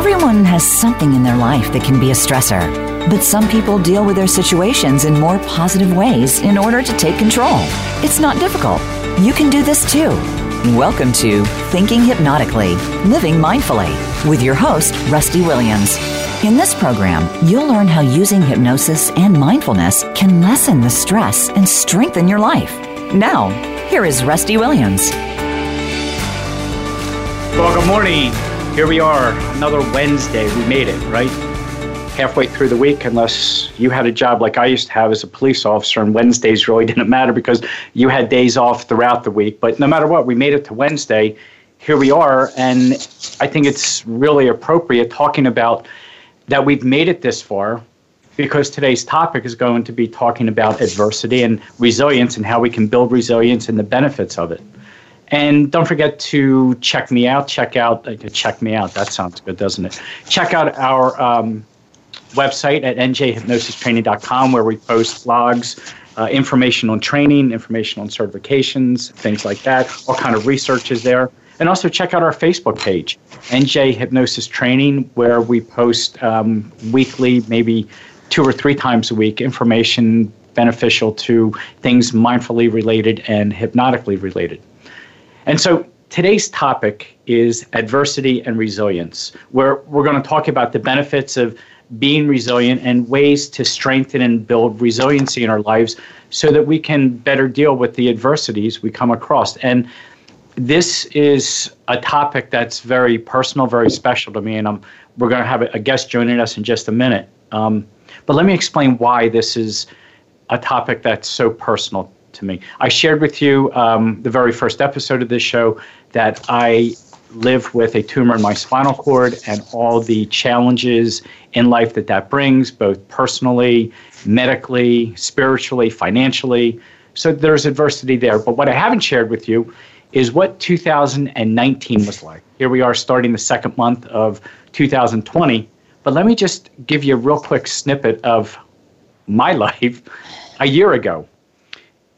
Everyone has something in their life that can be a stressor, but some people deal with their situations in more positive ways in order to take control. It's not difficult. You can do this too. Welcome to Thinking Hypnotically, Living Mindfully, with your host, Rusty Williams. In this program, you'll learn how using hypnosis and mindfulness can lessen the stress and strengthen your life. Now, here is Rusty Williams. Well, good morning. Here we are, another Wednesday. We made it, right? Halfway through the week, unless you had a job like I used to have as a police officer, and Wednesdays really didn't matter because you had days off throughout the week. But no matter what, we made it to Wednesday. Here we are, and I think it's really appropriate talking about that we've made it this far because today's topic is going to be talking about adversity and resilience and how we can build resilience and the benefits of it. And don't forget to check me out. Check out, uh, check me out. That sounds good, doesn't it? Check out our um, website at njhypnosistraining.com where we post blogs, uh, information on training, information on certifications, things like that. All kind of research is there. And also check out our Facebook page, NJ Hypnosis Training, where we post um, weekly, maybe two or three times a week, information beneficial to things mindfully related and hypnotically related. And so today's topic is adversity and resilience, where we're going to talk about the benefits of being resilient and ways to strengthen and build resiliency in our lives so that we can better deal with the adversities we come across. And this is a topic that's very personal, very special to me, and I'm, we're going to have a guest joining us in just a minute. Um, but let me explain why this is a topic that's so personal to me. I shared with you um, the very first episode of this show that I live with a tumor in my spinal cord and all the challenges in life that that brings, both personally, medically, spiritually, financially. So there's adversity there. But what I haven't shared with you is what 2019 was like. Here we are starting the second month of 2020. But let me just give you a real quick snippet of my life a year ago.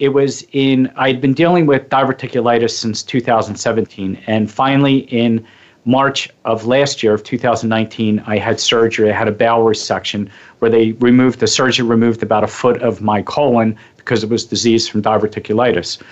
It was in, I'd been dealing with diverticulitis since 2017. And finally, in March of last year, of 2019, I had surgery. I had a bowel resection where they removed, the surgeon removed about a foot of my colon because it was disease from diverticulitis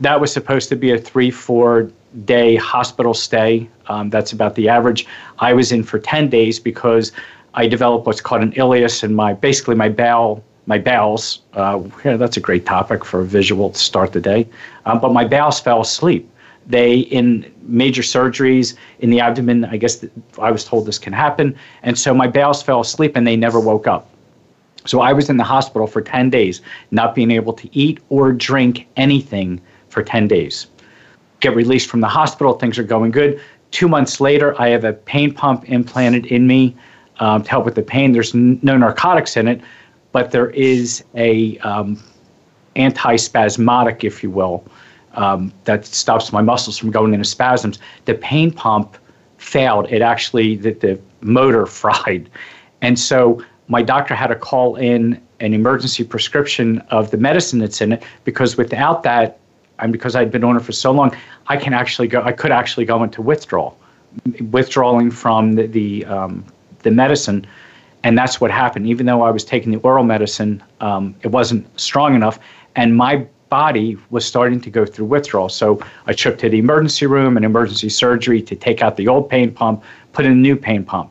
that was supposed to be a three, four day hospital stay. Um, that's about the average. I was in for 10 days because I developed what's called an ileus and my, basically my bowel, my bowels. Uh, yeah, that's a great topic for a visual to start the day. Um, but my bowels fell asleep. They, in major surgeries in the abdomen, I guess I was told this can happen. And so my bowels fell asleep and they never woke up. So I was in the hospital for 10 days, not being able to eat or drink anything for 10 days. Get released from the hospital, things are going good. Two months later, I have a pain pump implanted in me um, to help with the pain. There's no narcotics in it, but there is a um, anti-spasmodic, if you will, um, that stops my muscles from going into spasms. The pain pump failed. It actually, the, the motor fried. And so my doctor had to call in an emergency prescription of the medicine that's in it because without that, and because I'd been on it for so long, I can actually go. I could actually go into withdrawal, withdrawing from the the, um, the medicine, and that's what happened. Even though I was taking the oral medicine, um, it wasn't strong enough, and my body was starting to go through withdrawal. So I took to the emergency room and emergency surgery to take out the old pain pump, put in a new pain pump.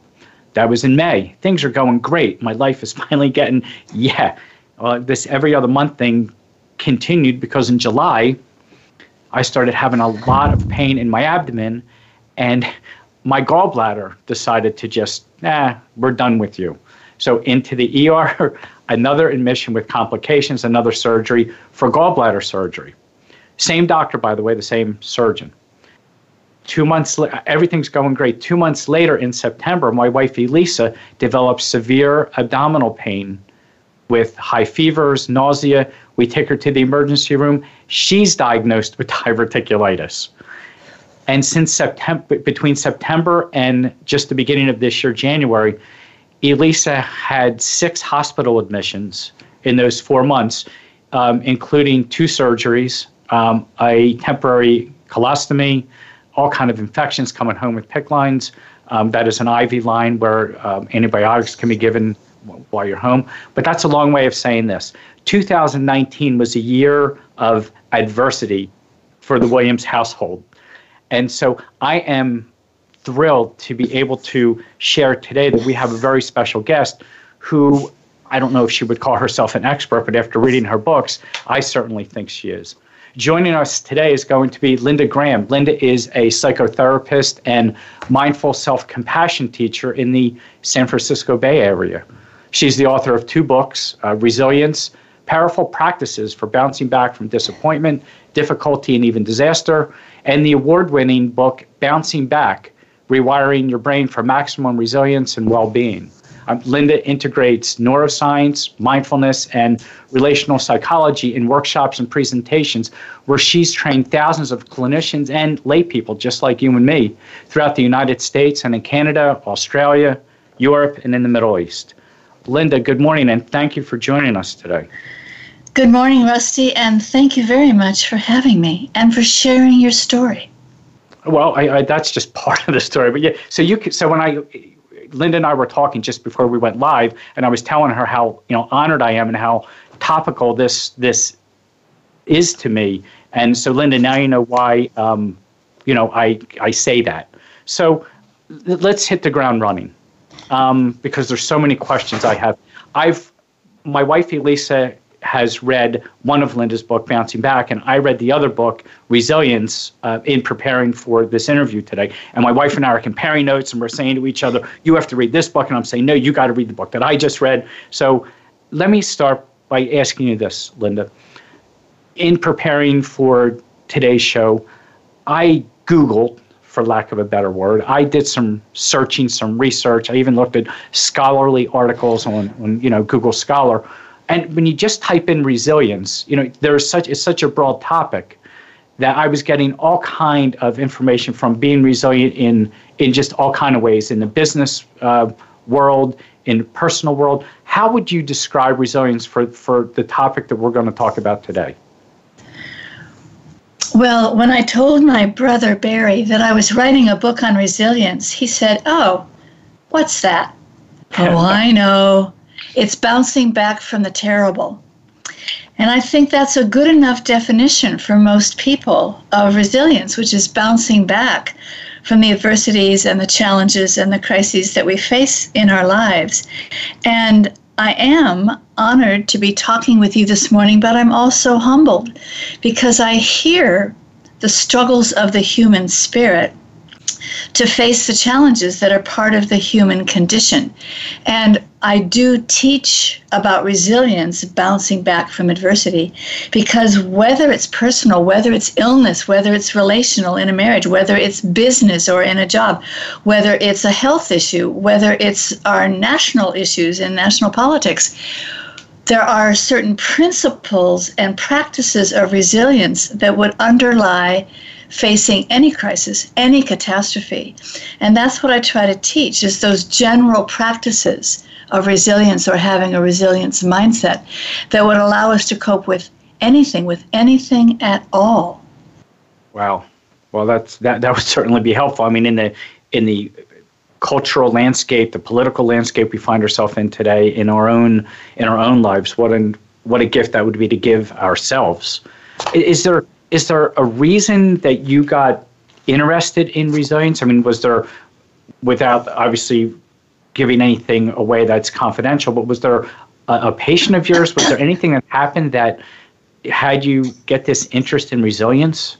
That was in May. Things are going great. My life is finally getting yeah. Uh, this every other month thing continued because in July I started having a lot of pain in my abdomen, and my gallbladder decided to just, nah, we're done with you. So into the ER, another admission with complications, another surgery for gallbladder surgery. Same doctor, by the way, the same surgeon. Two months, everything's going great. Two months later, in September, my wife Elisa developed severe abdominal pain with high fevers, nausea. We take her to the emergency room. She's diagnosed with diverticulitis. And since September, between September and just the beginning of this year, January, Elisa had six hospital admissions in those four months, um, including two surgeries, um, a temporary colostomy, all kind of infections coming home with PICC lines. Um, that is an IV line where um, antibiotics can be given while you're home. But that's a long way of saying this. 2019 was a year of adversity for the Williams household. And so I am thrilled to be able to share today that we have a very special guest who I don't know if she would call herself an expert, but after reading her books, I certainly think she is. Joining us today is going to be Linda Graham. Linda is a psychotherapist and mindful self compassion teacher in the San Francisco Bay Area. She's the author of two books uh, Resilience, Powerful Practices for Bouncing Back from Disappointment, Difficulty, and Even Disaster, and the award winning book Bouncing Back Rewiring Your Brain for Maximum Resilience and Well Being. Um, Linda integrates neuroscience, mindfulness, and relational psychology in workshops and presentations where she's trained thousands of clinicians and lay people just like you and me throughout the United States and in Canada, Australia, Europe, and in the Middle East. Linda, good morning and thank you for joining us today. Good morning, Rusty, and thank you very much for having me and for sharing your story. Well, I, I, that's just part of the story, but yeah. So you, so when I, Linda and I were talking just before we went live, and I was telling her how you know honored I am and how topical this this is to me. And so, Linda, now you know why um, you know I I say that. So let's hit the ground running um, because there's so many questions I have. I've my wife Elisa has read one of Linda's book, Bouncing Back, and I read the other book, Resilience, uh, in preparing for this interview today. And my wife and I are comparing notes, and we're saying to each other, "You have to read this book," and I'm saying, "No, you got to read the book that I just read." So, let me start by asking you this, Linda. In preparing for today's show, I Googled for lack of a better word. I did some searching, some research. I even looked at scholarly articles on, on you know Google Scholar. And when you just type in resilience, you know there's such it's such a broad topic that I was getting all kind of information from being resilient in in just all kind of ways in the business uh, world, in personal world. How would you describe resilience for for the topic that we're going to talk about today? Well, when I told my brother Barry that I was writing a book on resilience, he said, Oh, what's that? oh, I know. It's bouncing back from the terrible. And I think that's a good enough definition for most people of resilience, which is bouncing back from the adversities and the challenges and the crises that we face in our lives. And I am honored to be talking with you this morning, but I'm also humbled because I hear the struggles of the human spirit to face the challenges that are part of the human condition. And I do teach about resilience, bouncing back from adversity, because whether it's personal, whether it's illness, whether it's relational in a marriage, whether it's business or in a job, whether it's a health issue, whether it's our national issues in national politics, there are certain principles and practices of resilience that would underlie facing any crisis, any catastrophe. And that's what I try to teach is those general practices of resilience or having a resilience mindset that would allow us to cope with anything, with anything at all. Wow. Well, that's that that would certainly be helpful. I mean, in the in the cultural landscape, the political landscape we find ourselves in today, in our own in our own lives, what an what a gift that would be to give ourselves. Is there is there a reason that you got interested in resilience? I mean, was there, without obviously giving anything away that's confidential, but was there a, a patient of yours? Was there anything that happened that had you get this interest in resilience?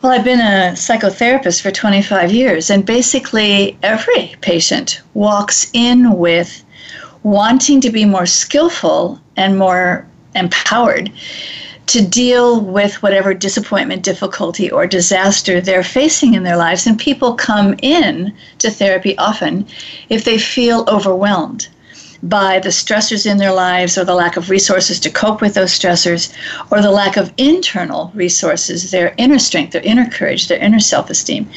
Well, I've been a psychotherapist for 25 years, and basically every patient walks in with wanting to be more skillful and more empowered to deal with whatever disappointment, difficulty, or disaster they're facing in their lives. And people come in to therapy often if they feel overwhelmed by the stressors in their lives or the lack of resources to cope with those stressors or the lack of internal resources, their inner strength, their inner courage, their inner self esteem.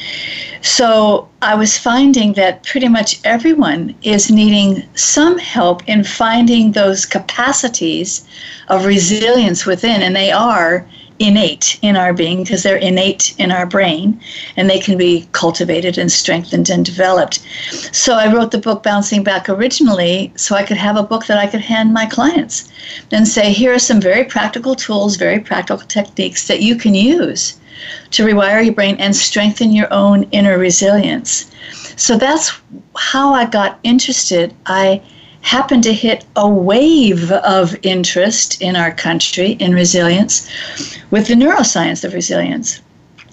So I was finding that pretty much everyone is needing some help in finding those capacities of resilience within, and they are innate in our being because they're innate in our brain and they can be cultivated and strengthened and developed. So I wrote the book Bouncing Back originally so I could have a book that I could hand my clients and say, here are some very practical tools, very practical techniques that you can use to rewire your brain and strengthen your own inner resilience. So that's how I got interested. I happened to hit a wave of interest in our country in resilience with the neuroscience of resilience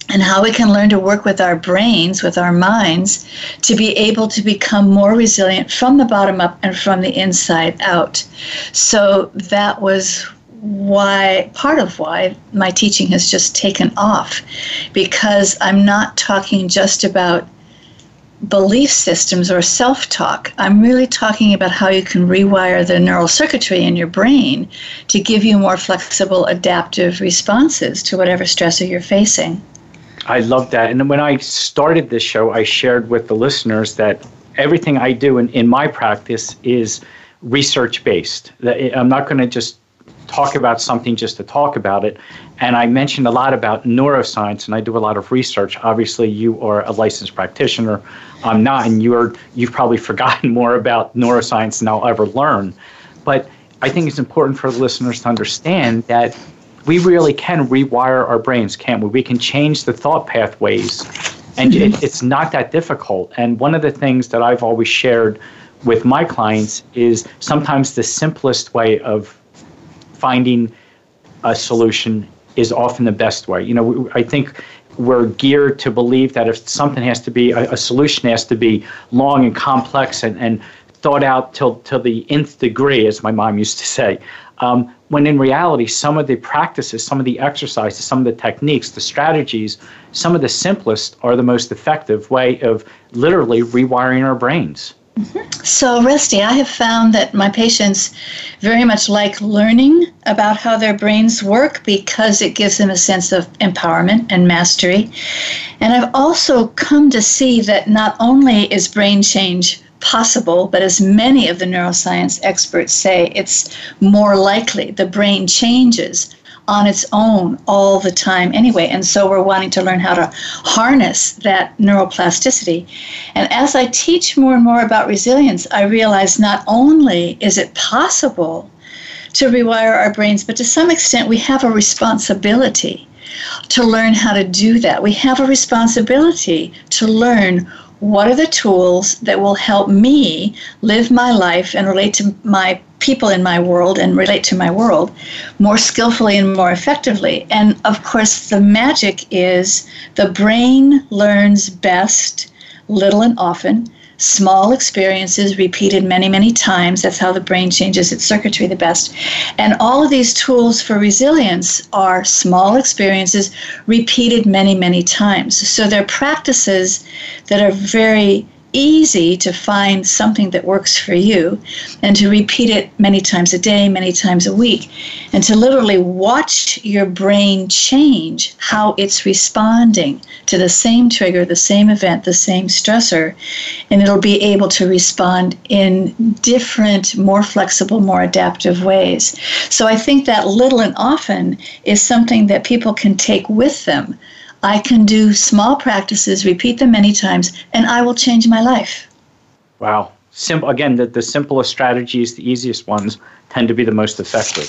and how we can learn to work with our brains, with our minds, to be able to become more resilient from the bottom up and from the inside out. So that was why, part of why my teaching has just taken off, because I'm not talking just about belief systems or self talk. I'm really talking about how you can rewire the neural circuitry in your brain to give you more flexible, adaptive responses to whatever stressor you're facing. I love that. And when I started this show, I shared with the listeners that everything I do in, in my practice is research based. I'm not going to just talk about something just to talk about it. And I mentioned a lot about neuroscience, and I do a lot of research. Obviously, you are a licensed practitioner. I'm not, and you're you've probably forgotten more about neuroscience than I'll ever learn. But I think it's important for the listeners to understand that we really can rewire our brains, can't we? We can change the thought pathways, and mm-hmm. it, it's not that difficult. And one of the things that I've always shared with my clients is sometimes the simplest way of finding a solution is often the best way. You know, I think we're geared to believe that if something has to be a, a solution has to be long and complex and, and thought out till till the nth degree, as my mom used to say. Um, when in reality, some of the practices, some of the exercises, some of the techniques, the strategies, some of the simplest are the most effective way of literally rewiring our brains. So, Rusty, I have found that my patients very much like learning about how their brains work because it gives them a sense of empowerment and mastery. And I've also come to see that not only is brain change possible, but as many of the neuroscience experts say, it's more likely the brain changes on its own all the time anyway. And so we're wanting to learn how to harness that neuroplasticity. And as I teach more and more about resilience, I realize not only is it possible to rewire our brains, but to some extent we have a responsibility to learn how to do that. We have a responsibility to learn what are the tools that will help me live my life and relate to my people in my world and relate to my world more skillfully and more effectively. And of course, the magic is the brain learns best little and often small experiences repeated many, many times. That's how the brain changes its circuitry the best. And all of these tools for resilience are small experiences repeated many, many times. So they're practices that are very easy to find something that works for you and to repeat it many times a day, many times a week, and to literally watch your brain change how it's responding to the same trigger, the same event, the same stressor, and it'll be able to respond in different, more flexible, more adaptive ways. So I think that little and often is something that people can take with them I can do small practices, repeat them many times, and I will change my life. Wow. Simple again, the, the simplest strategies, the easiest ones tend to be the most effective.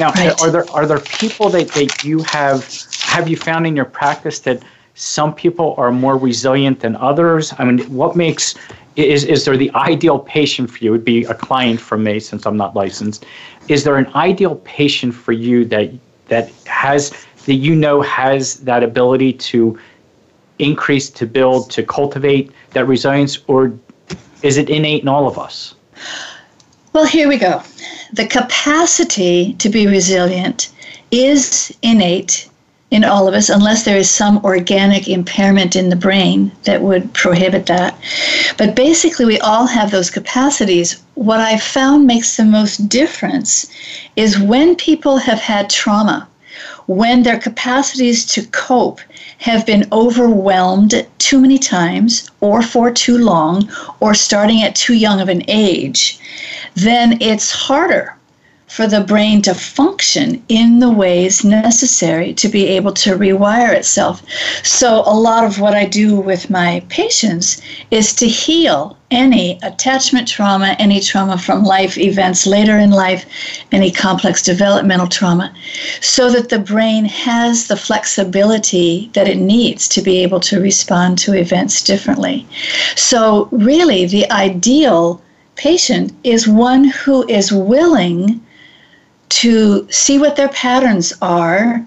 Now, right. are there are there people that, that you have have you found in your practice that some people are more resilient than others? I mean, what makes is is there the ideal patient for you? It would be a client for me since I'm not licensed. Is there an ideal patient for you that that has that you know has that ability to increase, to build, to cultivate that resilience, or is it innate in all of us? Well, here we go. The capacity to be resilient is innate in all of us, unless there is some organic impairment in the brain that would prohibit that. But basically, we all have those capacities. What I've found makes the most difference is when people have had trauma when their capacities to cope have been overwhelmed too many times or for too long or starting at too young of an age, then it's harder for the brain to function in the ways necessary to be able to rewire itself. So, a lot of what I do with my patients is to heal any attachment trauma, any trauma from life events later in life, any complex developmental trauma, so that the brain has the flexibility that it needs to be able to respond to events differently. So, really, the ideal patient is one who is willing to see what their patterns are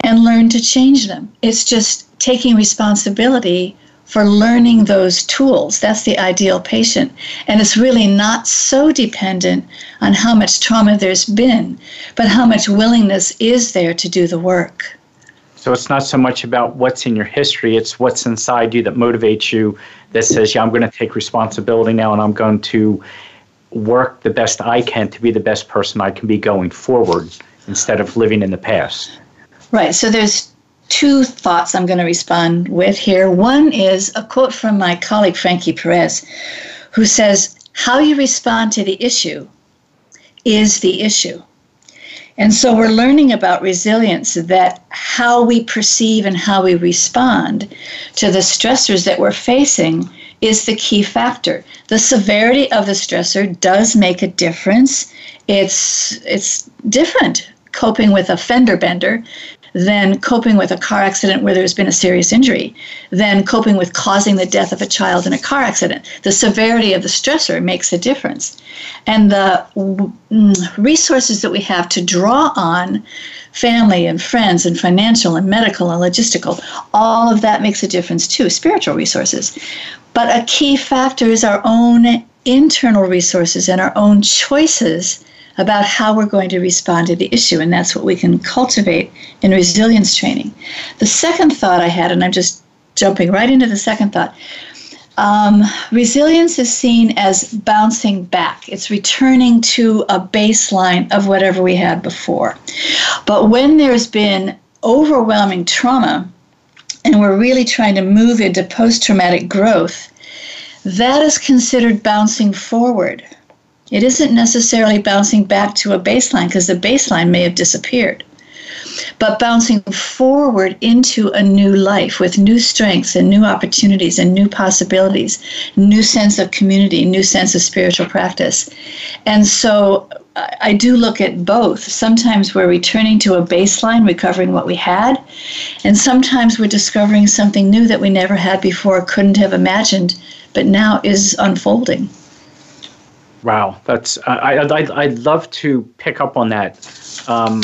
and learn to change them. It's just taking responsibility for learning those tools. That's the ideal patient. And it's really not so dependent on how much trauma there's been, but how much willingness is there to do the work. So it's not so much about what's in your history, it's what's inside you that motivates you, that says, yeah, I'm going to take responsibility now and I'm going to work the best I can to be the best person I can be going forward instead of living in the past. Right. So there's two thoughts I'm going to respond with here. One is a quote from my colleague Frankie Perez, who says, How you respond to the issue is the issue. And so we're learning about resilience that how we perceive and how we respond to the stressors that we're facing is the key factor. The severity of the stressor does make a difference. It's it's different coping with a fender bender than coping with a car accident where there's been a serious injury, than coping with causing the death of a child in a car accident. The severity of the stressor makes a difference. And the resources that we have to draw on family and friends and financial and medical and logistical all of that makes a difference too spiritual resources but a key factor is our own internal resources and our own choices about how we're going to respond to the issue. And that's what we can cultivate in resilience training. The second thought I had, and I'm just jumping right into the second thought. Um, resilience is seen as bouncing back. It's returning to a baseline of whatever we had before. But when there's been overwhelming trauma, and we're really trying to move into post traumatic growth, that is considered bouncing forward. It isn't necessarily bouncing back to a baseline because the baseline may have disappeared, but bouncing forward into a new life with new strengths and new opportunities and new possibilities, new sense of community, new sense of spiritual practice. And so I do look at both. Sometimes we're returning to a baseline, recovering what we had, and sometimes we're discovering something new that we never had before, couldn't have imagined, but now is unfolding. Wow, that's I, I I'd love to pick up on that um,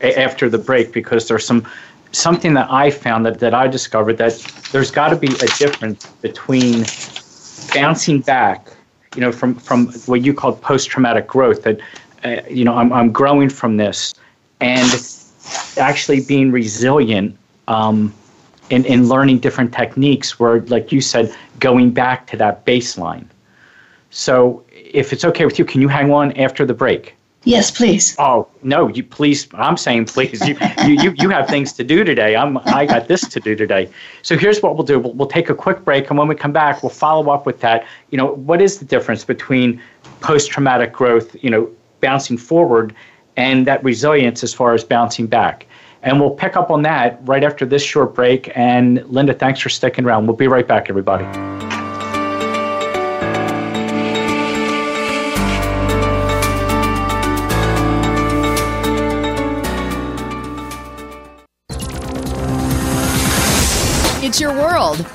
after the break because there's some something that I found that, that I discovered that there's got to be a difference between bouncing back you know, from, from what you called post-traumatic growth, that, uh, you know, I'm, I'm growing from this and actually being resilient um, in, in learning different techniques where, like you said, going back to that baseline. So if it's okay with you, can you hang on after the break? Yes, please. Oh no, you please. I'm saying please. You you, you, you have things to do today. I'm I got this to do today. So here's what we'll do. We'll, we'll take a quick break, and when we come back, we'll follow up with that. You know, what is the difference between post-traumatic growth? You know, bouncing forward, and that resilience as far as bouncing back. And we'll pick up on that right after this short break. And Linda, thanks for sticking around. We'll be right back, everybody.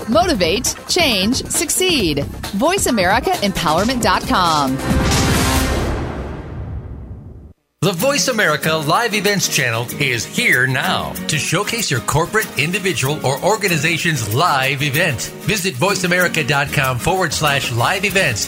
Motivate, change, succeed. VoiceAmericaEmpowerment.com. The Voice America Live Events channel is here now to showcase your corporate, individual, or organization's live event. Visit voiceamerica.com forward slash live events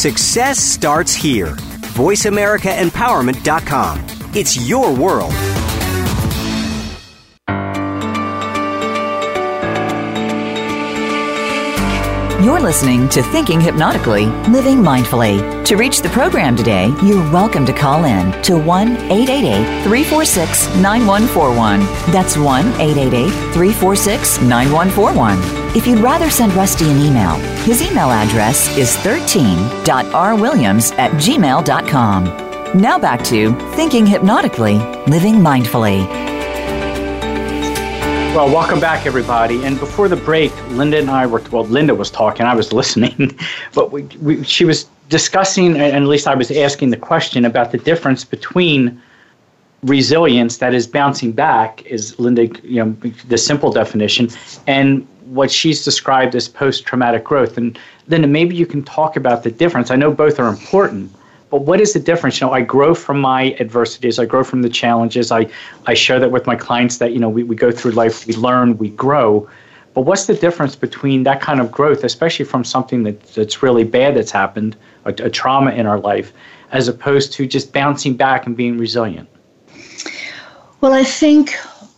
Success starts here. VoiceAmericaEmpowerment.com. It's your world. You're listening to Thinking Hypnotically, Living Mindfully. To reach the program today, you're welcome to call in to 1 888 346 9141. That's 1 888 346 9141. If you'd rather send Rusty an email, his email address is 13.rwilliams at gmail.com. Now back to Thinking Hypnotically, Living Mindfully. Well, welcome back, everybody. And before the break, Linda and I were, well, Linda was talking, I was listening, but we, we, she was discussing, and at least I was asking the question about the difference between resilience, that is bouncing back, is Linda, you know, the simple definition, and what she's described as post traumatic growth. And Linda, maybe you can talk about the difference. I know both are important, but what is the difference? You know, I grow from my adversities, I grow from the challenges. I, I share that with my clients that, you know, we, we go through life, we learn, we grow. But what's the difference between that kind of growth, especially from something that, that's really bad that's happened, a, a trauma in our life, as opposed to just bouncing back and being resilient? Well, I think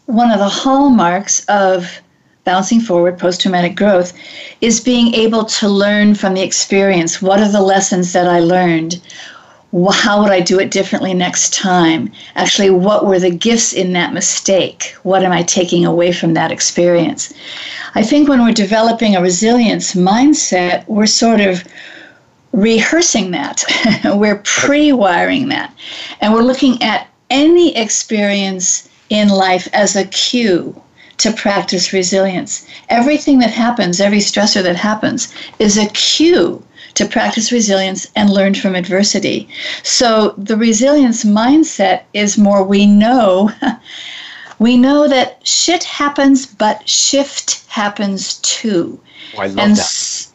one of the hallmarks of bouncing forward post traumatic growth is being able to learn from the experience. What are the lessons that I learned? How would I do it differently next time? Actually, what were the gifts in that mistake? What am I taking away from that experience? I think when we're developing a resilience mindset, we're sort of rehearsing that. we're pre wiring that. And we're looking at any experience in life as a cue to practice resilience. Everything that happens, every stressor that happens, is a cue to practice resilience and learn from adversity. So the resilience mindset is more we know we know that shit happens but shift happens too. Oh, I love and that.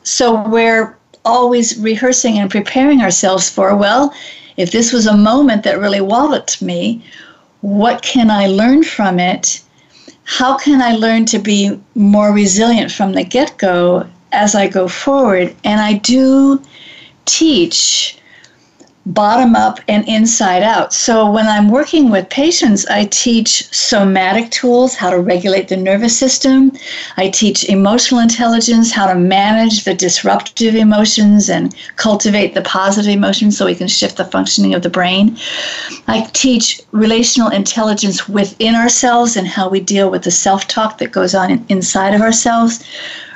so we're always rehearsing and preparing ourselves for well, if this was a moment that really walloped me, what can I learn from it? How can I learn to be more resilient from the get go as I go forward. And I do teach bottom up and inside out. So when I'm working with patients, I teach somatic tools, how to regulate the nervous system. I teach emotional intelligence, how to manage the disruptive emotions and cultivate the positive emotions so we can shift the functioning of the brain. I teach relational intelligence within ourselves and how we deal with the self talk that goes on inside of ourselves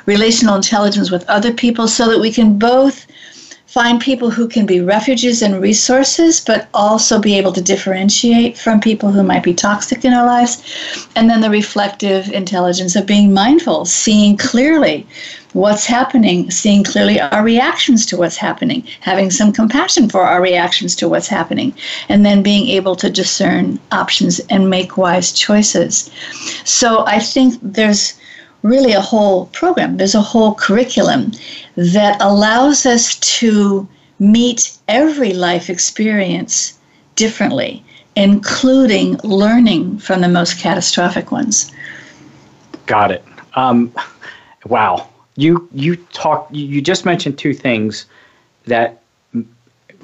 relational intelligence with other people so that we can both find people who can be refuges and resources, but also be able to differentiate from people who might be toxic in our lives. And then the reflective intelligence of being mindful, seeing clearly what's happening, seeing clearly our reactions to what's happening, having some compassion for our reactions to what's happening, and then being able to discern options and make wise choices. So I think there's really a whole program, there's a whole curriculum that allows us to meet every life experience differently, including learning from the most catastrophic ones. Got it. Um, wow. You you talk. You just mentioned two things that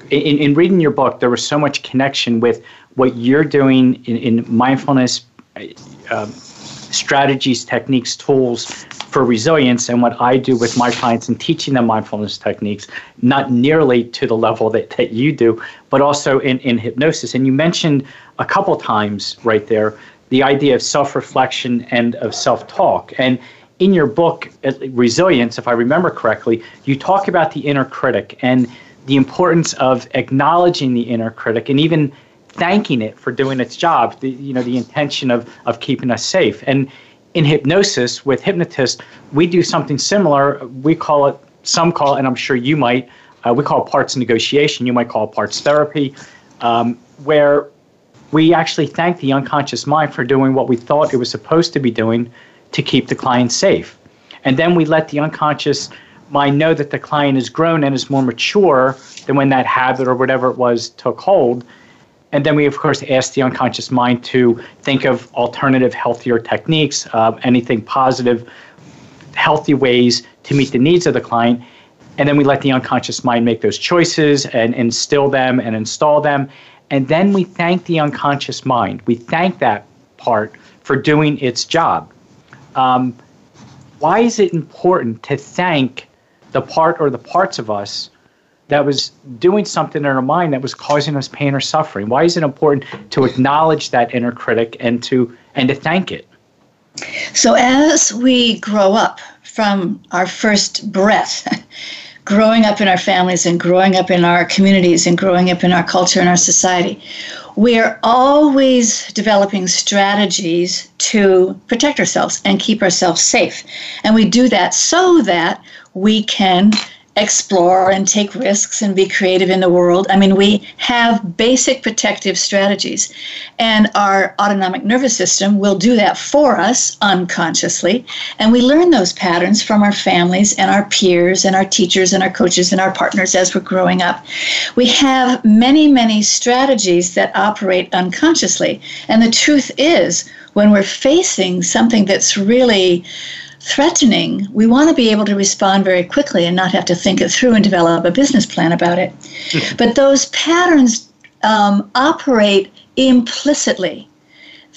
in, in reading your book, there was so much connection with what you're doing in, in mindfulness. Uh, strategies, techniques, tools for resilience and what I do with my clients and teaching them mindfulness techniques, not nearly to the level that, that you do, but also in, in hypnosis. And you mentioned a couple times right there the idea of self reflection and of self talk. And in your book, uh, Resilience, if I remember correctly, you talk about the inner critic and the importance of acknowledging the inner critic and even thanking it for doing its job, the, you know, the intention of, of keeping us safe. And in hypnosis, with hypnotists, we do something similar. We call it, some call and I'm sure you might, uh, we call it parts negotiation. You might call it parts therapy, um, where we actually thank the unconscious mind for doing what we thought it was supposed to be doing to keep the client safe. And then we let the unconscious mind know that the client is grown and is more mature than when that habit or whatever it was took hold. And then we, of course, ask the unconscious mind to think of alternative, healthier techniques, uh, anything positive, healthy ways to meet the needs of the client. And then we let the unconscious mind make those choices and instill them and install them. And then we thank the unconscious mind. We thank that part for doing its job. Um, why is it important to thank the part or the parts of us that was doing something in our mind that was causing us pain or suffering? Why is it important to acknowledge that inner critic and to and to thank it? So as we grow up from our first breath, growing up in our families and growing up in our communities and growing up in our culture and our society, we're always developing strategies to protect ourselves and keep ourselves safe. And we do that so that we can explore and take risks and be creative in the world. I mean, we have basic protective strategies, and our autonomic nervous system will do that for us unconsciously. And we learn those patterns from our families and our peers and our teachers and our coaches and our partners as we're growing up. We have many, many strategies that operate unconsciously. And the truth is, when we're facing something that's really threatening, we want to be able to respond very quickly and not have to think it through and develop a business plan about it. but those patterns um, operate implicitly,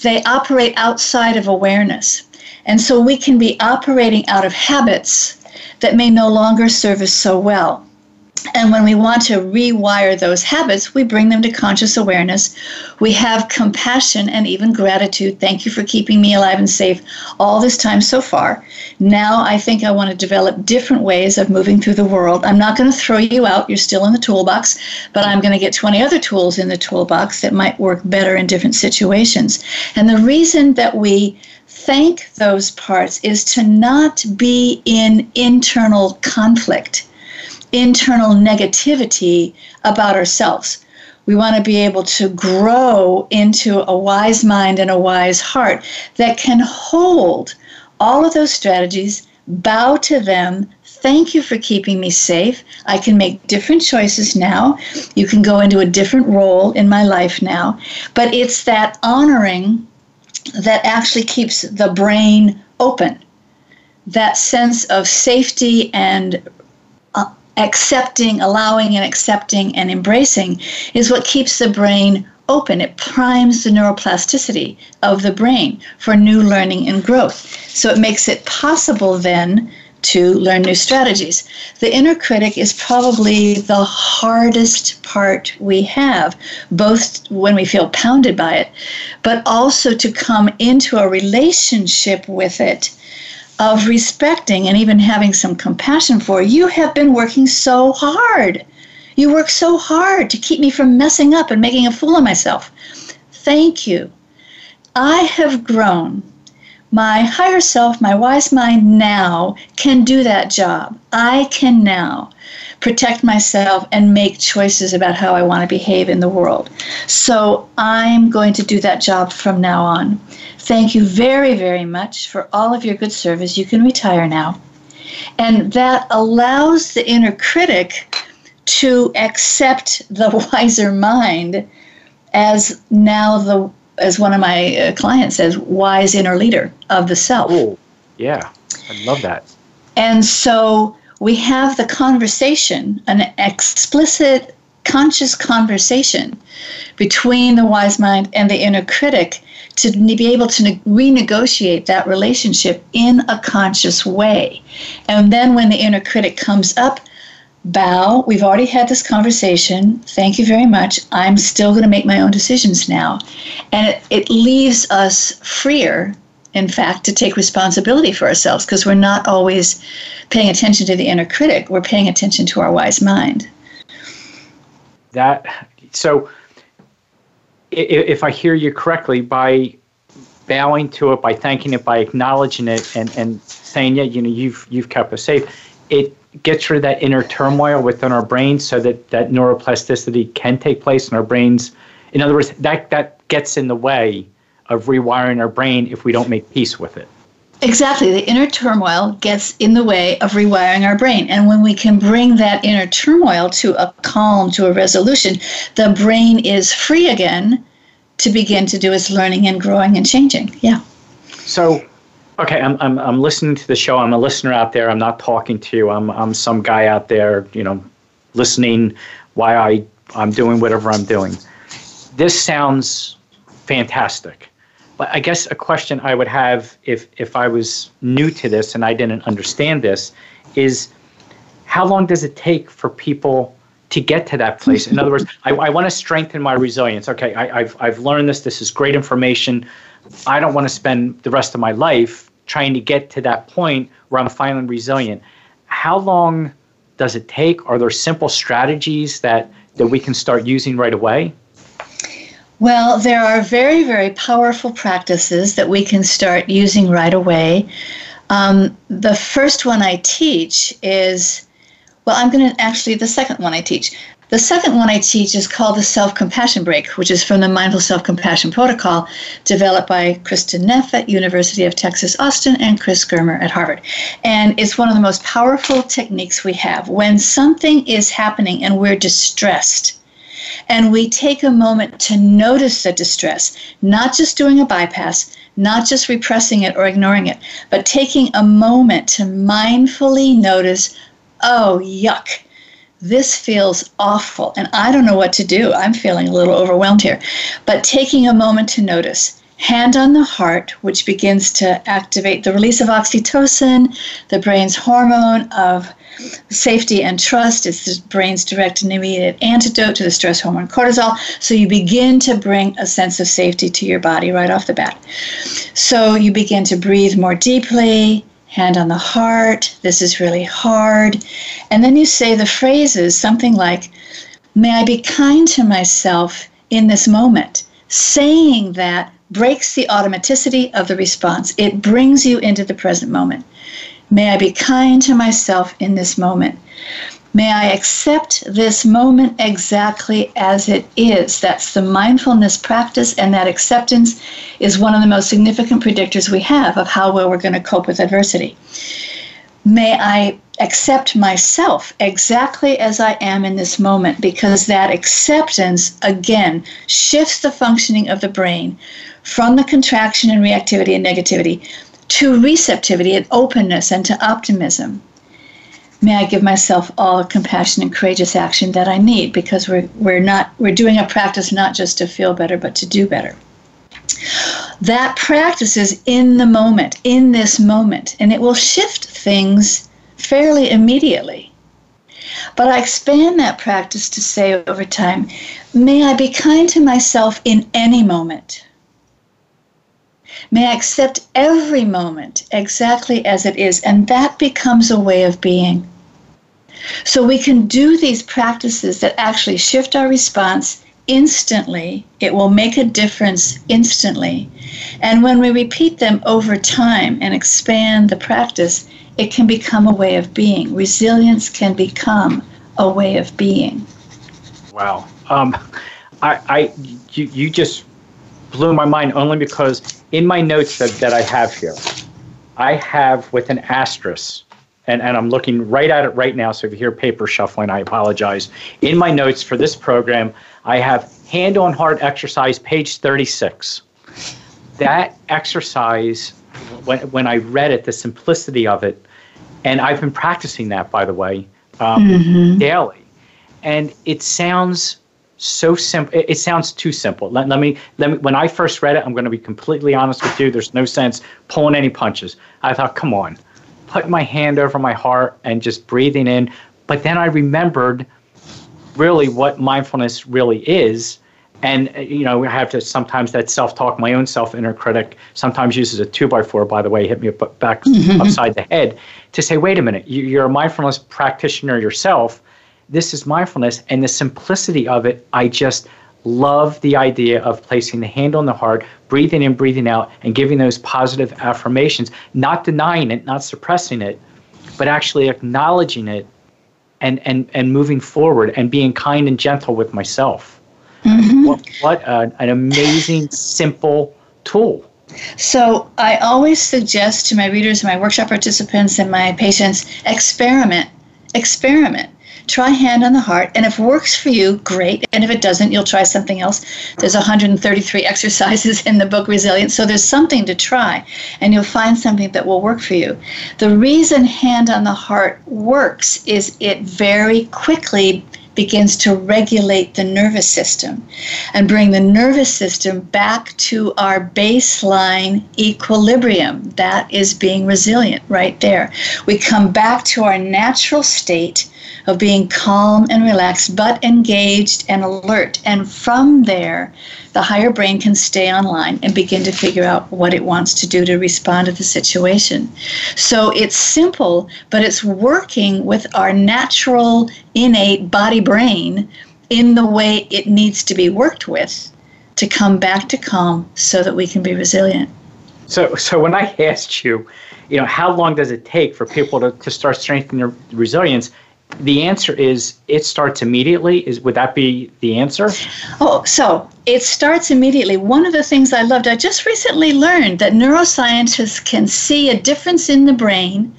they operate outside of awareness. And so we can be operating out of habits that may no longer serve us so well. And when we want to rewire those habits, we bring them to conscious awareness. We have compassion and even gratitude. Thank you for keeping me alive and safe all this time so far. Now I think I want to develop different ways of moving through the world. I'm not going to throw you out. You're still in the toolbox, but I'm going to get 20 other tools in the toolbox that might work better in different situations. And the reason that we thank those parts is to not be in internal conflict internal negativity about ourselves. We want to be able to grow into a wise mind and a wise heart that can hold all of those strategies, bow to them. Thank you for keeping me safe. I can make different choices now. You can go into a different role in my life now. But it's that honoring that actually keeps the brain open. That sense of safety and accepting, allowing, and accepting and embracing is what keeps the brain open. It primes the neuroplasticity of the brain for new learning and growth. So it makes it possible then to learn new strategies. The inner critic is probably the hardest part we have, both when we feel pounded by it, but also to come into a relationship with it of respecting and even having some compassion for. You have been working so hard. You work so hard to keep me from messing up and making a fool of myself. Thank you. I have grown. My higher self, my wise mind now can do that job. I can now protect myself and make choices about how I want to behave in the world. So I'm going to do that job from now on. Thank you very, very much for all of your good service. You can retire now. And that allows the inner critic to accept the wiser mind as now the as one of my uh, clients says wise inner leader of the self oh yeah i love that and so we have the conversation an explicit conscious conversation between the wise mind and the inner critic to be able to ne- renegotiate that relationship in a conscious way. And then when the inner critic comes up, bow. We've already had this conversation. Thank you very much. I'm still going to make my own decisions now. And it, it leaves us freer, in fact, to take responsibility for ourselves because we're not always paying attention to the inner critic. We're paying attention to our wise mind. That, so if I hear you correctly, by bowing to it, by thanking it, by acknowledging it, and, and saying, yeah, you know, you've you've kept us safe, it gets rid of that inner turmoil within our brains so that that neuroplasticity can take place in our brains. In other words, that, that gets in the way of rewiring our brain if we don't make peace with it. Exactly. The inner turmoil gets in the way of rewiring our brain. And when we can bring that inner turmoil to a calm, to a resolution, the brain is free again to begin to do its learning and growing and changing. Yeah. So Okay, I'm, I'm, I'm listening to the show. I'm a listener out there. I'm not talking to you. I'm, I'm some guy out there, you know, listening why I, I'm doing whatever I'm doing. This sounds fantastic. I guess a question I would have if, if I was new to this and I didn't understand this is how long does it take for people to get to that place? In other words, I, I want to strengthen my resilience. Okay, I, I've, I've learned this. This is great information. I don't want to spend the rest of my life trying to get to that point where I'm finally resilient. How long does it take? Are there simple strategies that, that we can start using right away? Well, there are very, very powerful practices that we can start using right away. Um, the first one I teach is, well, I'm going to actually, the second one I teach. The second one I teach is called the Self Compassion Break, which is from the Mindful Self Compassion Protocol developed by Kristin Neff at University of Texas Austin and Chris Germer at Harvard. And it's one of the most powerful techniques we have. When something is happening and we're distressed, and we take a moment to notice the distress, not just doing a bypass, not just repressing it or ignoring it, but taking a moment to mindfully notice, oh, yuck this feels awful and I don't know what to do. I'm feeling a little overwhelmed here. But taking a moment to notice, hand on the heart, which begins to activate the release of oxytocin, the brain's hormone of safety and trust. is the brain's direct and immediate antidote to the stress hormone cortisol. So you begin to bring a sense of safety to your body right off the bat. So you begin to breathe more deeply hand on the heart, this is really hard. And then you say the phrases, something like, May I be kind to myself in this moment. Saying that breaks the automaticity of the response, it brings you into the present moment. May I be kind to myself in this moment. May I accept this moment exactly as it is. That's the mindfulness practice, and that acceptance is one of the most significant predictors we have of how well we're going to cope with adversity. May I accept myself exactly as I am in this moment because that acceptance, again, shifts the functioning of the brain from the contraction and reactivity and negativity to receptivity and openness and to optimism may I give myself all the compassion and courageous action that I need because we're, we're not we're doing a practice not just to feel better but to do better. That practice is in the moment, in this moment, and it will shift things fairly immediately. But I expand that practice to say over time, may I be kind to myself in any moment. May I accept every moment exactly as it is, and that becomes a way of being. So we can do these practices that actually shift our response instantly. It will make a difference instantly. And when we repeat them over time and expand the practice, it can become a way of being. Resilience can become a way of being. Wow. Um, I, I you, you just blew my mind only because in my notes that, that I have here, I have with an asterisk and, and I'm looking right at it right now. So if you hear paper shuffling, I apologize. In my notes for this program, I have hand on heart exercise, page 36. That exercise, when, when I read it, the simplicity of it, and I've been practicing that, by the way, um, mm-hmm. daily. And it sounds so simple. It, it, sounds too simple. Let, let, me, let me, when I first read it, I'm going to be completely honest with you. There's no sense pulling any punches. I thought, come on put my hand over my heart and just breathing in, But then I remembered really what mindfulness really is. And, uh, you know, I have to sometimes that self talk, my own self inner critic sometimes uses a two by four, by the way, hit me back mm-hmm. upside the head to say, wait a minute, you're a mindfulness practitioner yourself. This is mindfulness. And the simplicity of it, I just love the idea of placing the hand on the heart, breathing in, breathing out, and giving those positive affirmations, not denying it, not suppressing it, but actually acknowledging it and, and, and moving forward and being kind and gentle with myself. Mm-hmm. What, what a, an amazing, simple tool. So I always suggest to my readers, my workshop participants, and my patients experiment. Experiment. Try hand on the heart, and if it works for you, great. And if it doesn't, you'll try something else. There's 133 exercises in the book Resilience, so there's something to try, and you'll find something that will work for you. The reason hand on the heart works is it very quickly begins to regulate the nervous system and bring the nervous system back to our baseline equilibrium. That is being resilient right there. We come back to our natural state of being calm and relaxed, but engaged and alert. And from there, the higher brain can stay online and begin to figure out what it wants to do to respond to the situation. So it's simple, but it's working with our natural, innate body brain in the way it needs to be worked with to come back to calm so that we can be resilient. So, so when I asked you, you know, how long does it take for people to, to start strengthening their resilience? The answer is it starts immediately. Is would that be the answer? Oh so it starts immediately. One of the things i loved i just recently learned that neuroscientists can see a difference in the brain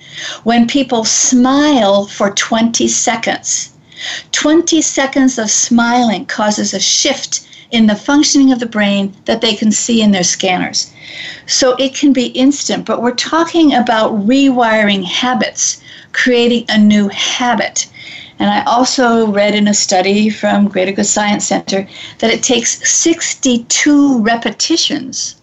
when people smile for 20 seconds. 20 seconds of smiling causes a shift in the functioning of the brain that they can see in their scanners. So it can be instant but we're talking about rewiring habits creating a new habit. And I also read in a study from Greater Good Science Center that it takes 62 repetitions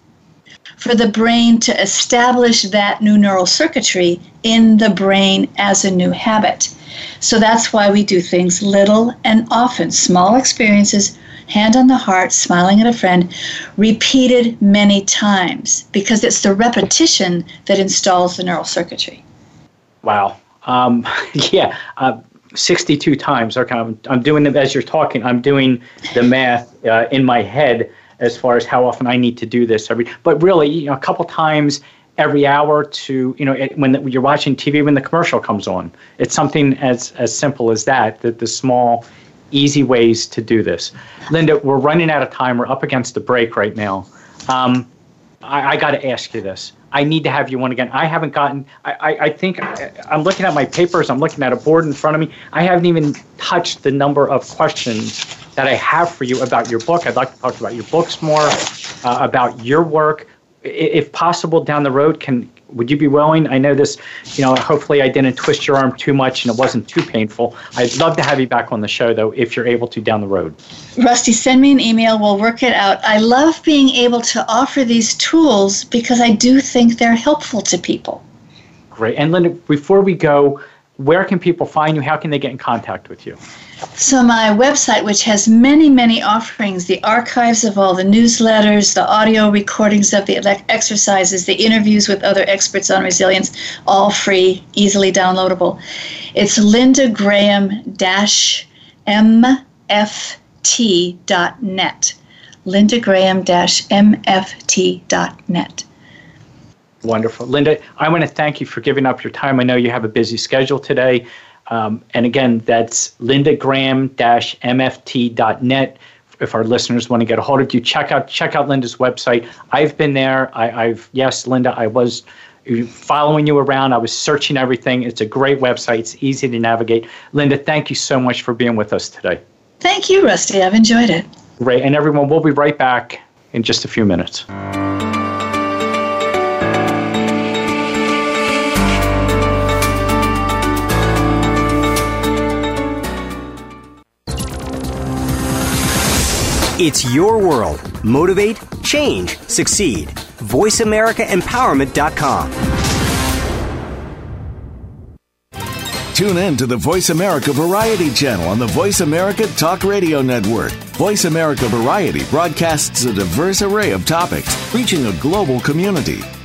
for the brain to establish that new neural circuitry in the brain as a new habit. So that's why we do things little and often, small experiences, hand on the heart, smiling at a friend, repeated many times, because it's the repetition that installs the neural circuitry. Wow. Um, yeah, uh, 62 times. Okay, I'm, I'm doing it as you're talking. I'm doing the math uh, in my head as far as how often I need to do this every. But really, you know, a couple times every hour to you know it, when, the, when you're watching TV when the commercial comes on. It's something as as simple as that. That the small, easy ways to do this. Linda, we're running out of time. We're up against the break right now. Um, I, I got to ask you this. I need to have you one again. I haven't gotten, I, I, I think I'm looking at my papers, I'm looking at a board in front of me. I haven't even touched the number of questions that I have for you about your book. I'd like to talk about your books more, uh, about your work. If possible, down the road, can would you be willing? I know this, you know, hopefully I didn't twist your arm too much and it wasn't too painful. I'd love to have you back on the show, though, if you're able to down the road. Rusty, send me an email. We'll work it out. I love being able to offer these tools because I do think they're helpful to people. Great. And Linda, before we go, where can people find you? How can they get in contact with you? So, my website, which has many, many offerings the archives of all the newsletters, the audio recordings of the exercises, the interviews with other experts on resilience, all free, easily downloadable. It's lindagraham mft.net. lindagraham mft.net. Wonderful. Linda, I want to thank you for giving up your time. I know you have a busy schedule today. Um, and again, that's lindagraham-mft.net. If our listeners want to get a hold of you, check out check out Linda's website. I've been there. I, I've yes, Linda, I was following you around. I was searching everything. It's a great website. It's easy to navigate. Linda, thank you so much for being with us today. Thank you, Rusty. I've enjoyed it. Great. And everyone, we'll be right back in just a few minutes. It's your world. Motivate, change, succeed. VoiceAmericaEmpowerment.com. tune in to the Voice America Variety channel on the Voice America Talk Radio Network. Voice America Variety broadcasts a diverse array of topics, reaching a global community.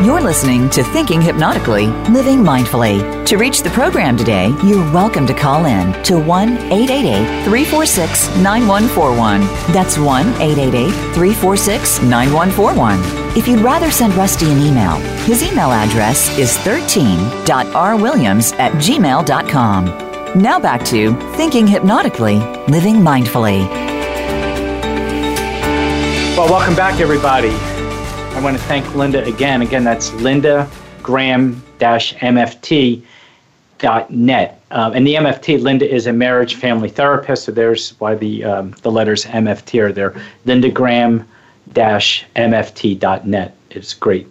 You're listening to Thinking Hypnotically, Living Mindfully. To reach the program today, you're welcome to call in to 1 888 346 9141. That's 1 888 346 9141. If you'd rather send Rusty an email, his email address is 13.rwilliams at gmail.com. Now back to Thinking Hypnotically, Living Mindfully. Well, welcome back, everybody. I want to thank Linda again. Again, that's Linda Graham MFT.net. Um, and the MFT, Linda is a marriage family therapist, so there's why the um, the letters MFT are there. Linda Graham MFT.net. It's great,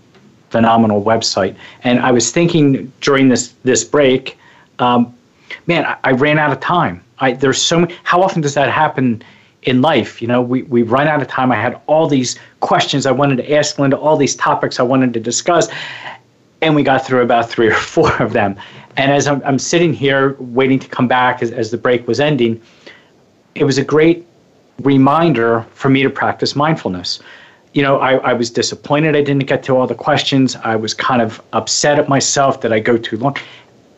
phenomenal website. And I was thinking during this this break, um, man, I, I, ran out of time. I, there's so many. How often does that happen? In life. You know, we, we run out of time. I had all these questions I wanted to ask Linda, all these topics I wanted to discuss, and we got through about three or four of them. And as I'm, I'm sitting here waiting to come back as, as the break was ending, it was a great reminder for me to practice mindfulness. You know, I, I was disappointed I didn't get to all the questions. I was kind of upset at myself that I go too long.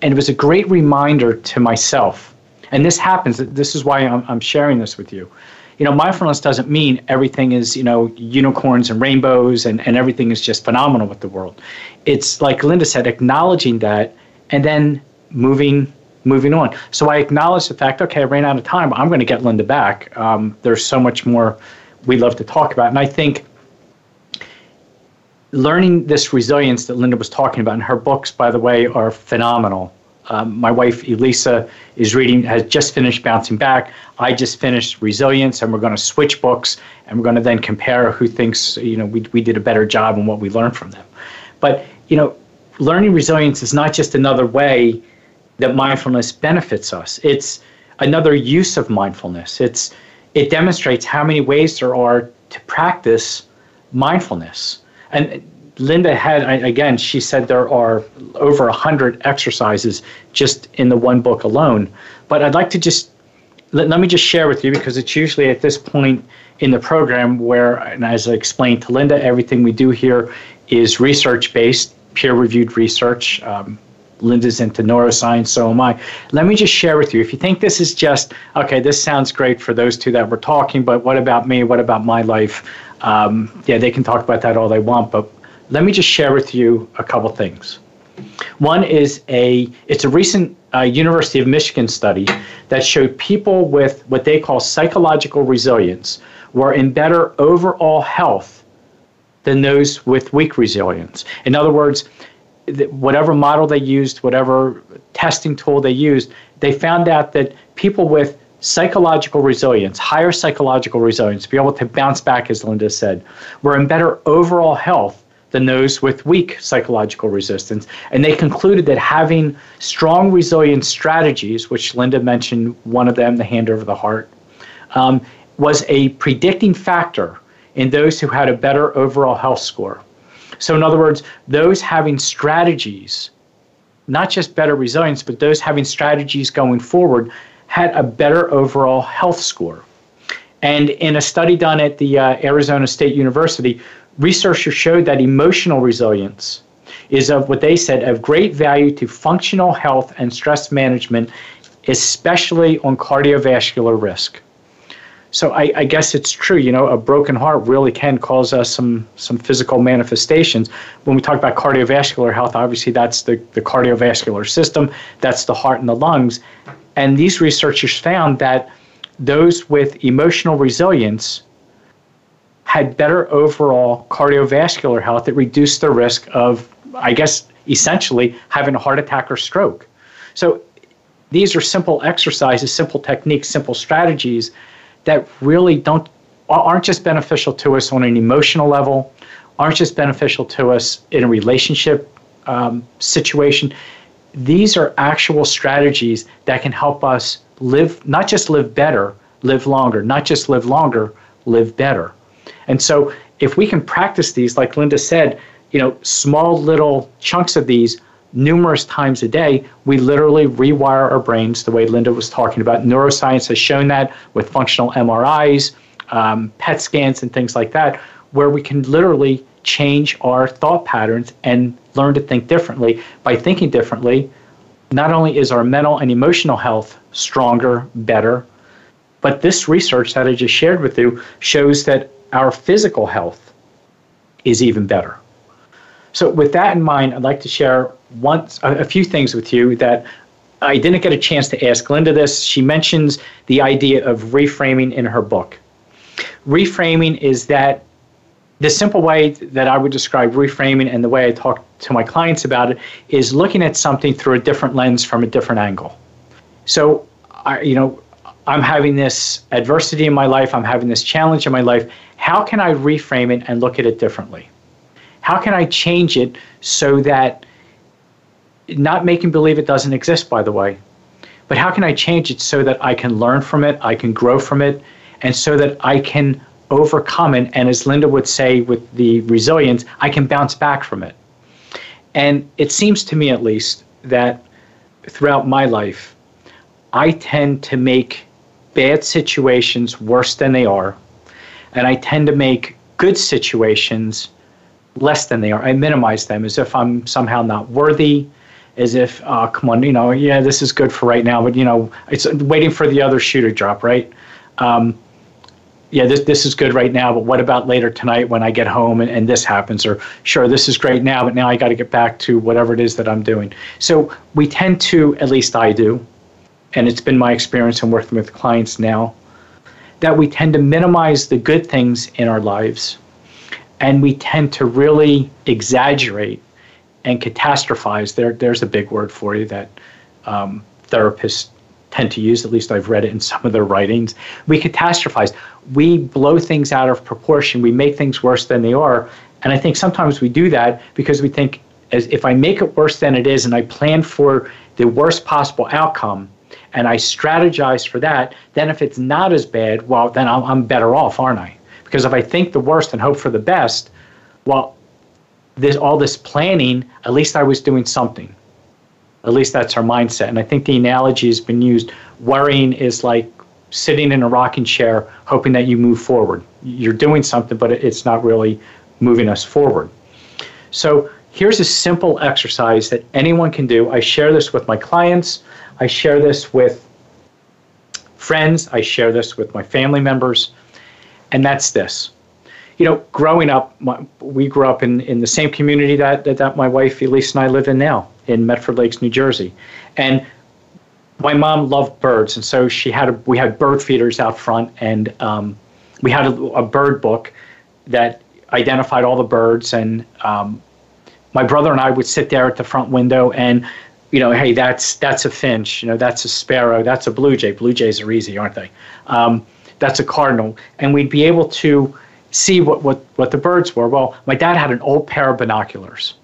And it was a great reminder to myself. And this happens. This is why I'm, I'm sharing this with you you know, mindfulness doesn't mean everything is, you know, unicorns and rainbows and, and everything is just phenomenal with the world. It's like Linda said, acknowledging that and then moving moving on. So I acknowledge the fact, okay, I ran out of time. I'm going to get Linda back. Um, there's so much more we love to talk about. And I think learning this resilience that Linda was talking about, and her books, by the way, are phenomenal. Um, my wife Elisa is reading, has just finished Bouncing Back. I just finished Resilience, and we're going to switch books, and we're going to then compare who thinks you know we we did a better job and what we learned from them. But you know, learning resilience is not just another way that mindfulness benefits us. It's another use of mindfulness. It's it demonstrates how many ways there are to practice mindfulness. And Linda had, again, she said there are over 100 exercises just in the one book alone. But I'd like to just, let, let me just share with you because it's usually at this point in the program where, and as I explained to Linda, everything we do here is research based, peer reviewed research. Um, Linda's into neuroscience, so am I. Let me just share with you. If you think this is just, okay, this sounds great for those two that we're talking, but what about me? What about my life? Um, yeah, they can talk about that all they want, but let me just share with you a couple things. One is a it's a recent uh, University of Michigan study that showed people with what they call psychological resilience were in better overall health than those with weak resilience. In other words, whatever model they used, whatever testing tool they used, they found out that people with psychological resilience, higher psychological resilience, be able to bounce back, as Linda said, were in better overall health than those with weak psychological resistance. And they concluded that having strong resilience strategies, which Linda mentioned one of them, the hand over the heart, um, was a predicting factor in those who had a better overall health score. So, in other words, those having strategies, not just better resilience, but those having strategies going forward, had a better overall health score. And in a study done at the uh, Arizona State University, researchers showed that emotional resilience is of what they said of great value to functional health and stress management, especially on cardiovascular risk. So I, I, guess it's true, you know, a broken heart really can cause us some some physical manifestations. When we talk about cardiovascular health, obviously that's the, the cardiovascular system, that's the heart and the lungs. And these researchers found that those with emotional resilience had better overall cardiovascular health. It reduced the risk of, I guess, essentially having a heart attack or stroke. So these are simple exercises, simple techniques, simple strategies that really don't aren't just beneficial to us on an emotional level, aren't just beneficial to us in a relationship um, situation. These are actual strategies that can help us live, not just live better, live longer, not just live longer, live better. And so if we can practice these, like Linda said, you know, small little chunks of these numerous times a day, we literally rewire our brains the way Linda was talking about. Neuroscience has shown that with functional MRIs, um, PET scans, and things like that, where we can literally change our thought patterns and learn to think differently. By thinking differently, not only is our mental and emotional health stronger, better, but this research that I just shared with you shows that our physical health is even better. So, with that in mind, I'd like to share once a, a few things with you that I didn't get a chance to ask Linda this. She mentions the idea of reframing in her book. Reframing is that the simple way that I would describe reframing and the way I talk to my clients about it is looking at something through a different lens from a different angle. So, I, you know, I'm having this adversity in my life, I'm having this challenge in my life. How can I reframe it and look at it differently? How can I change it so that, not making believe it doesn't exist, by the way, but how can I change it so that I can learn from it, I can grow from it, and so that I can overcome it? And as Linda would say with the resilience, I can bounce back from it. And it seems to me, at least, that throughout my life, I tend to make bad situations worse than they are, and I tend to make good situations less than they are. I minimize them as if I'm somehow not worthy, as if, oh, come on, you know, yeah, this is good for right now, but, you know, it's waiting for the other shoe to drop, right? Um, yeah, this, this is good right now, but what about later tonight when I get home and, and this happens? Or, sure, this is great now, but now I got to get back to whatever it is that I'm doing. So we tend to, at least I do, and it's been my experience in working with clients now, that we tend to minimize the good things in our lives and we tend to really exaggerate and catastrophize. There, there's a big word for you that um, therapists tend to use. At least I've read it in some of their writings. We catastrophize. We blow things out of proportion. We make things worse than they are. And I think sometimes we do that because we think, as if I make it worse than it is, and I plan for the worst possible outcome, and I strategize for that, then if it's not as bad, well, then I'm, I'm better off, aren't I? Because if I think the worst and hope for the best, well, this all this planning, at least I was doing something. At least that's our mindset. And I think the analogy has been used. Worrying is like sitting in a rocking chair, hoping that you move forward. You're doing something, but it's not really moving us forward. So here's a simple exercise that anyone can do. I share this with my clients. I share this with friends. I share this with my family members and that's this. You know, growing up, my, we grew up in, in the same community that, that, that my wife Elise and I live in now, in Medford Lakes, New Jersey. And my mom loved birds, and so she had a, we had bird feeders out front, and um, we had a, a, bird book that identified all the birds. And um, my brother and I would sit there at the front window, and you know, hey, that's that's a finch, you know, that's a sparrow, that's a blue jay. Blue jays are easy, aren't they? Um, that's a cardinal, and we'd be able to see what, what, what the birds were. Well, my dad had an old pair of binoculars,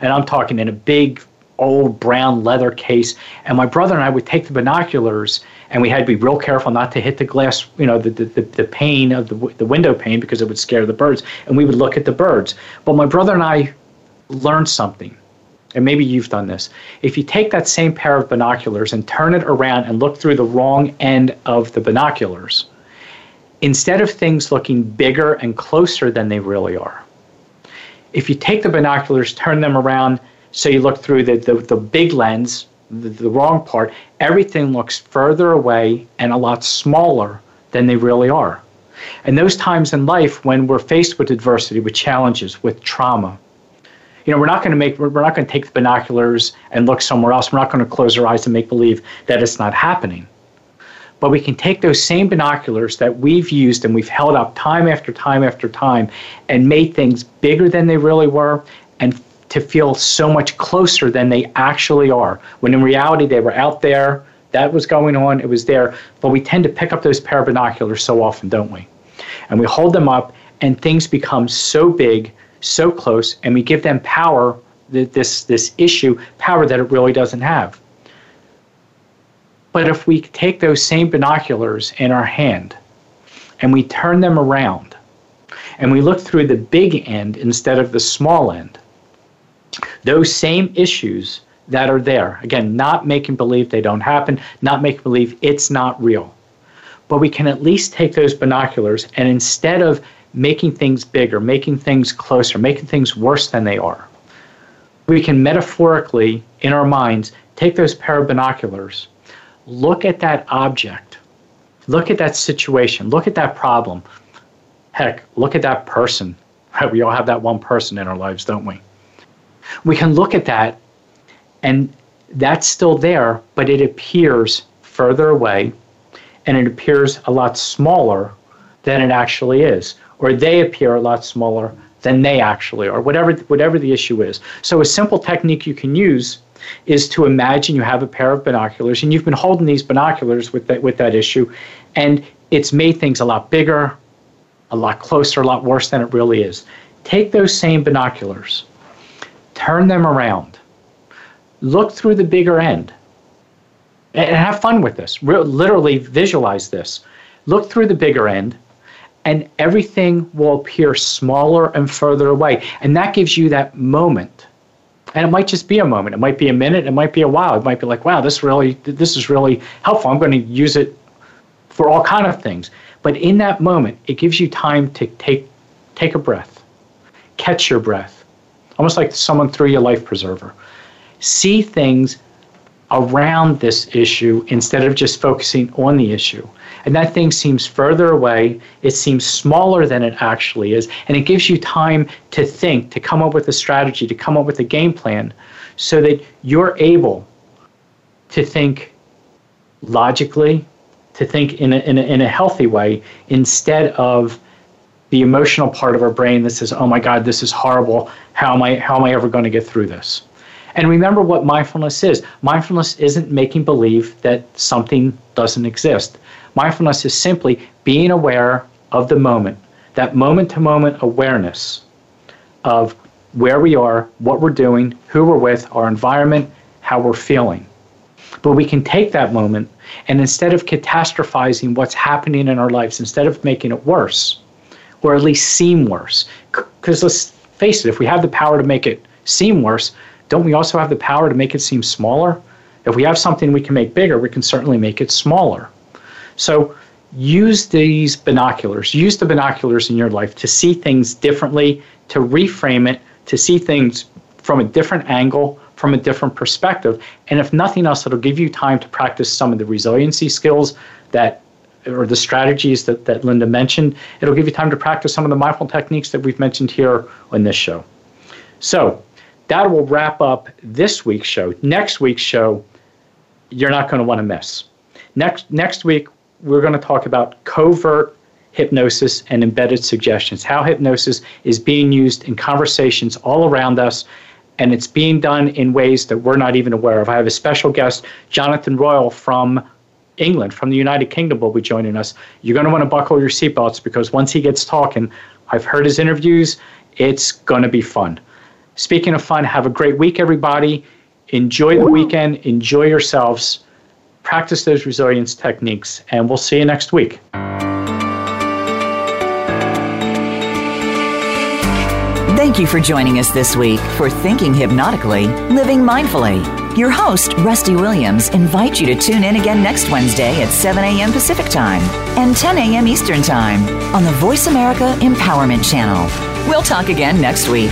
and I'm talking in a big old brown leather case. And my brother and I would take the binoculars, and we had to be real careful not to hit the glass, you know, the, the, the pane of the, the window pane because it would scare the birds. And we would look at the birds. But my brother and I learned something. And maybe you've done this. If you take that same pair of binoculars and turn it around and look through the wrong end of the binoculars, instead of things looking bigger and closer than they really are, if you take the binoculars, turn them around, so you look through the, the, the big lens, the, the wrong part, everything looks further away and a lot smaller than they really are. And those times in life when we're faced with adversity, with challenges, with trauma, you know, we're not going to make, we're not going to take the binoculars and look somewhere else. We're not going to close our eyes and make believe that it's not happening. But we can take those same binoculars that we've used and we've held up time after time after time and made things bigger than they really were and to feel so much closer than they actually are. When in reality, they were out there, that was going on, it was there. But we tend to pick up those pair of binoculars so often, don't we? And we hold them up, and things become so big, so close, and we give them power, that this, this issue, power that it really doesn't have. But if we take those same binoculars in our hand and we turn them around and we look through the big end instead of the small end, those same issues that are there. Again, not making believe they don't happen, not making believe it's not real. But we can at least take those binoculars and instead of making things bigger, making things closer, making things worse than they are, we can metaphorically, in our minds, take those pair of binoculars, look at that object, look at that situation, look at that problem. Heck, look at that person. We all have that one person in our lives, don't we? we can look at that and that's still there, but it appears further away and it appears a lot smaller than it actually is, or they appear a lot smaller than they actually are, whatever, whatever the issue is. So, a simple technique you can use is to imagine you have a pair of binoculars and you've been holding these binoculars with that, with that issue, and it's made things a lot bigger, a lot closer, a lot worse than it really is. Take those same binoculars turn them around, look through the bigger end, and have fun with this. Re- literally visualize this. Look through the bigger end, and everything will appear smaller and further away. And that gives you that moment. And it might just be a moment. It might be a minute. It might be a while. It might be like, wow, this really, this is really helpful. I'm going to use it for all kind of things. But in that moment, it gives you time to take, take a breath, catch your breath, almost like someone threw you a life preserver. See things around this issue instead of just focusing on the issue. And that thing seems further away, it seems smaller than it actually is, and it gives you time to think, to come up with a strategy, to come up with a game plan so that you're able to think logically, to think in a, in a, in a healthy way instead of the emotional part of our brain that says, "Oh my God, this is horrible. How am I how am I ever going to get through this?" And remember what mindfulness is. Mindfulness isn't making believe that something doesn't exist. Mindfulness is simply being aware of the moment, that moment to moment awareness of where we are, what we're doing, who we're with, our environment, how we're feeling. But we can take that moment and instead of catastrophizing what's happening in our lives, instead of making it worse, or at least seem worse. Because let's face it, if we have the power to make it seem worse, don't we also have the power to make it seem smaller? If we have something we can make bigger, we can certainly make it smaller. So use these binoculars, use the binoculars in your life to see things differently, to reframe it, to see things from a different angle, from a different perspective. And if nothing else, it'll give you time to practice some of the resiliency skills that or the strategies that, that Linda mentioned. It'll give you time to practice some of the mindful techniques that we've mentioned here on this show. So that will wrap up this week's show. Next week's show, you're not going to want to miss. Next, next week, we're going to talk about covert hypnosis and embedded suggestions, how hypnosis is being used in conversations all around us and it's being done in ways that we're not even aware of. I have a special guest, Jonathan Royle from England, from the United Kingdom, will be joining us. You're going to want to buckle your seatbelts because once he gets talking, I've heard his interviews, it's going to be fun. Speaking of fun, have a great week, everybody. Enjoy the weekend, enjoy yourselves, practice those resilience techniques, and we'll see you next week. Thank you for joining us this week for Thinking Hypnotically, Living Mindfully. Your host, Rusty Williams, invites you to tune in again next Wednesday at 7 a.m. Pacific Time and 10 a.m. Eastern Time on the Voice America Empowerment Channel. We'll talk again next week.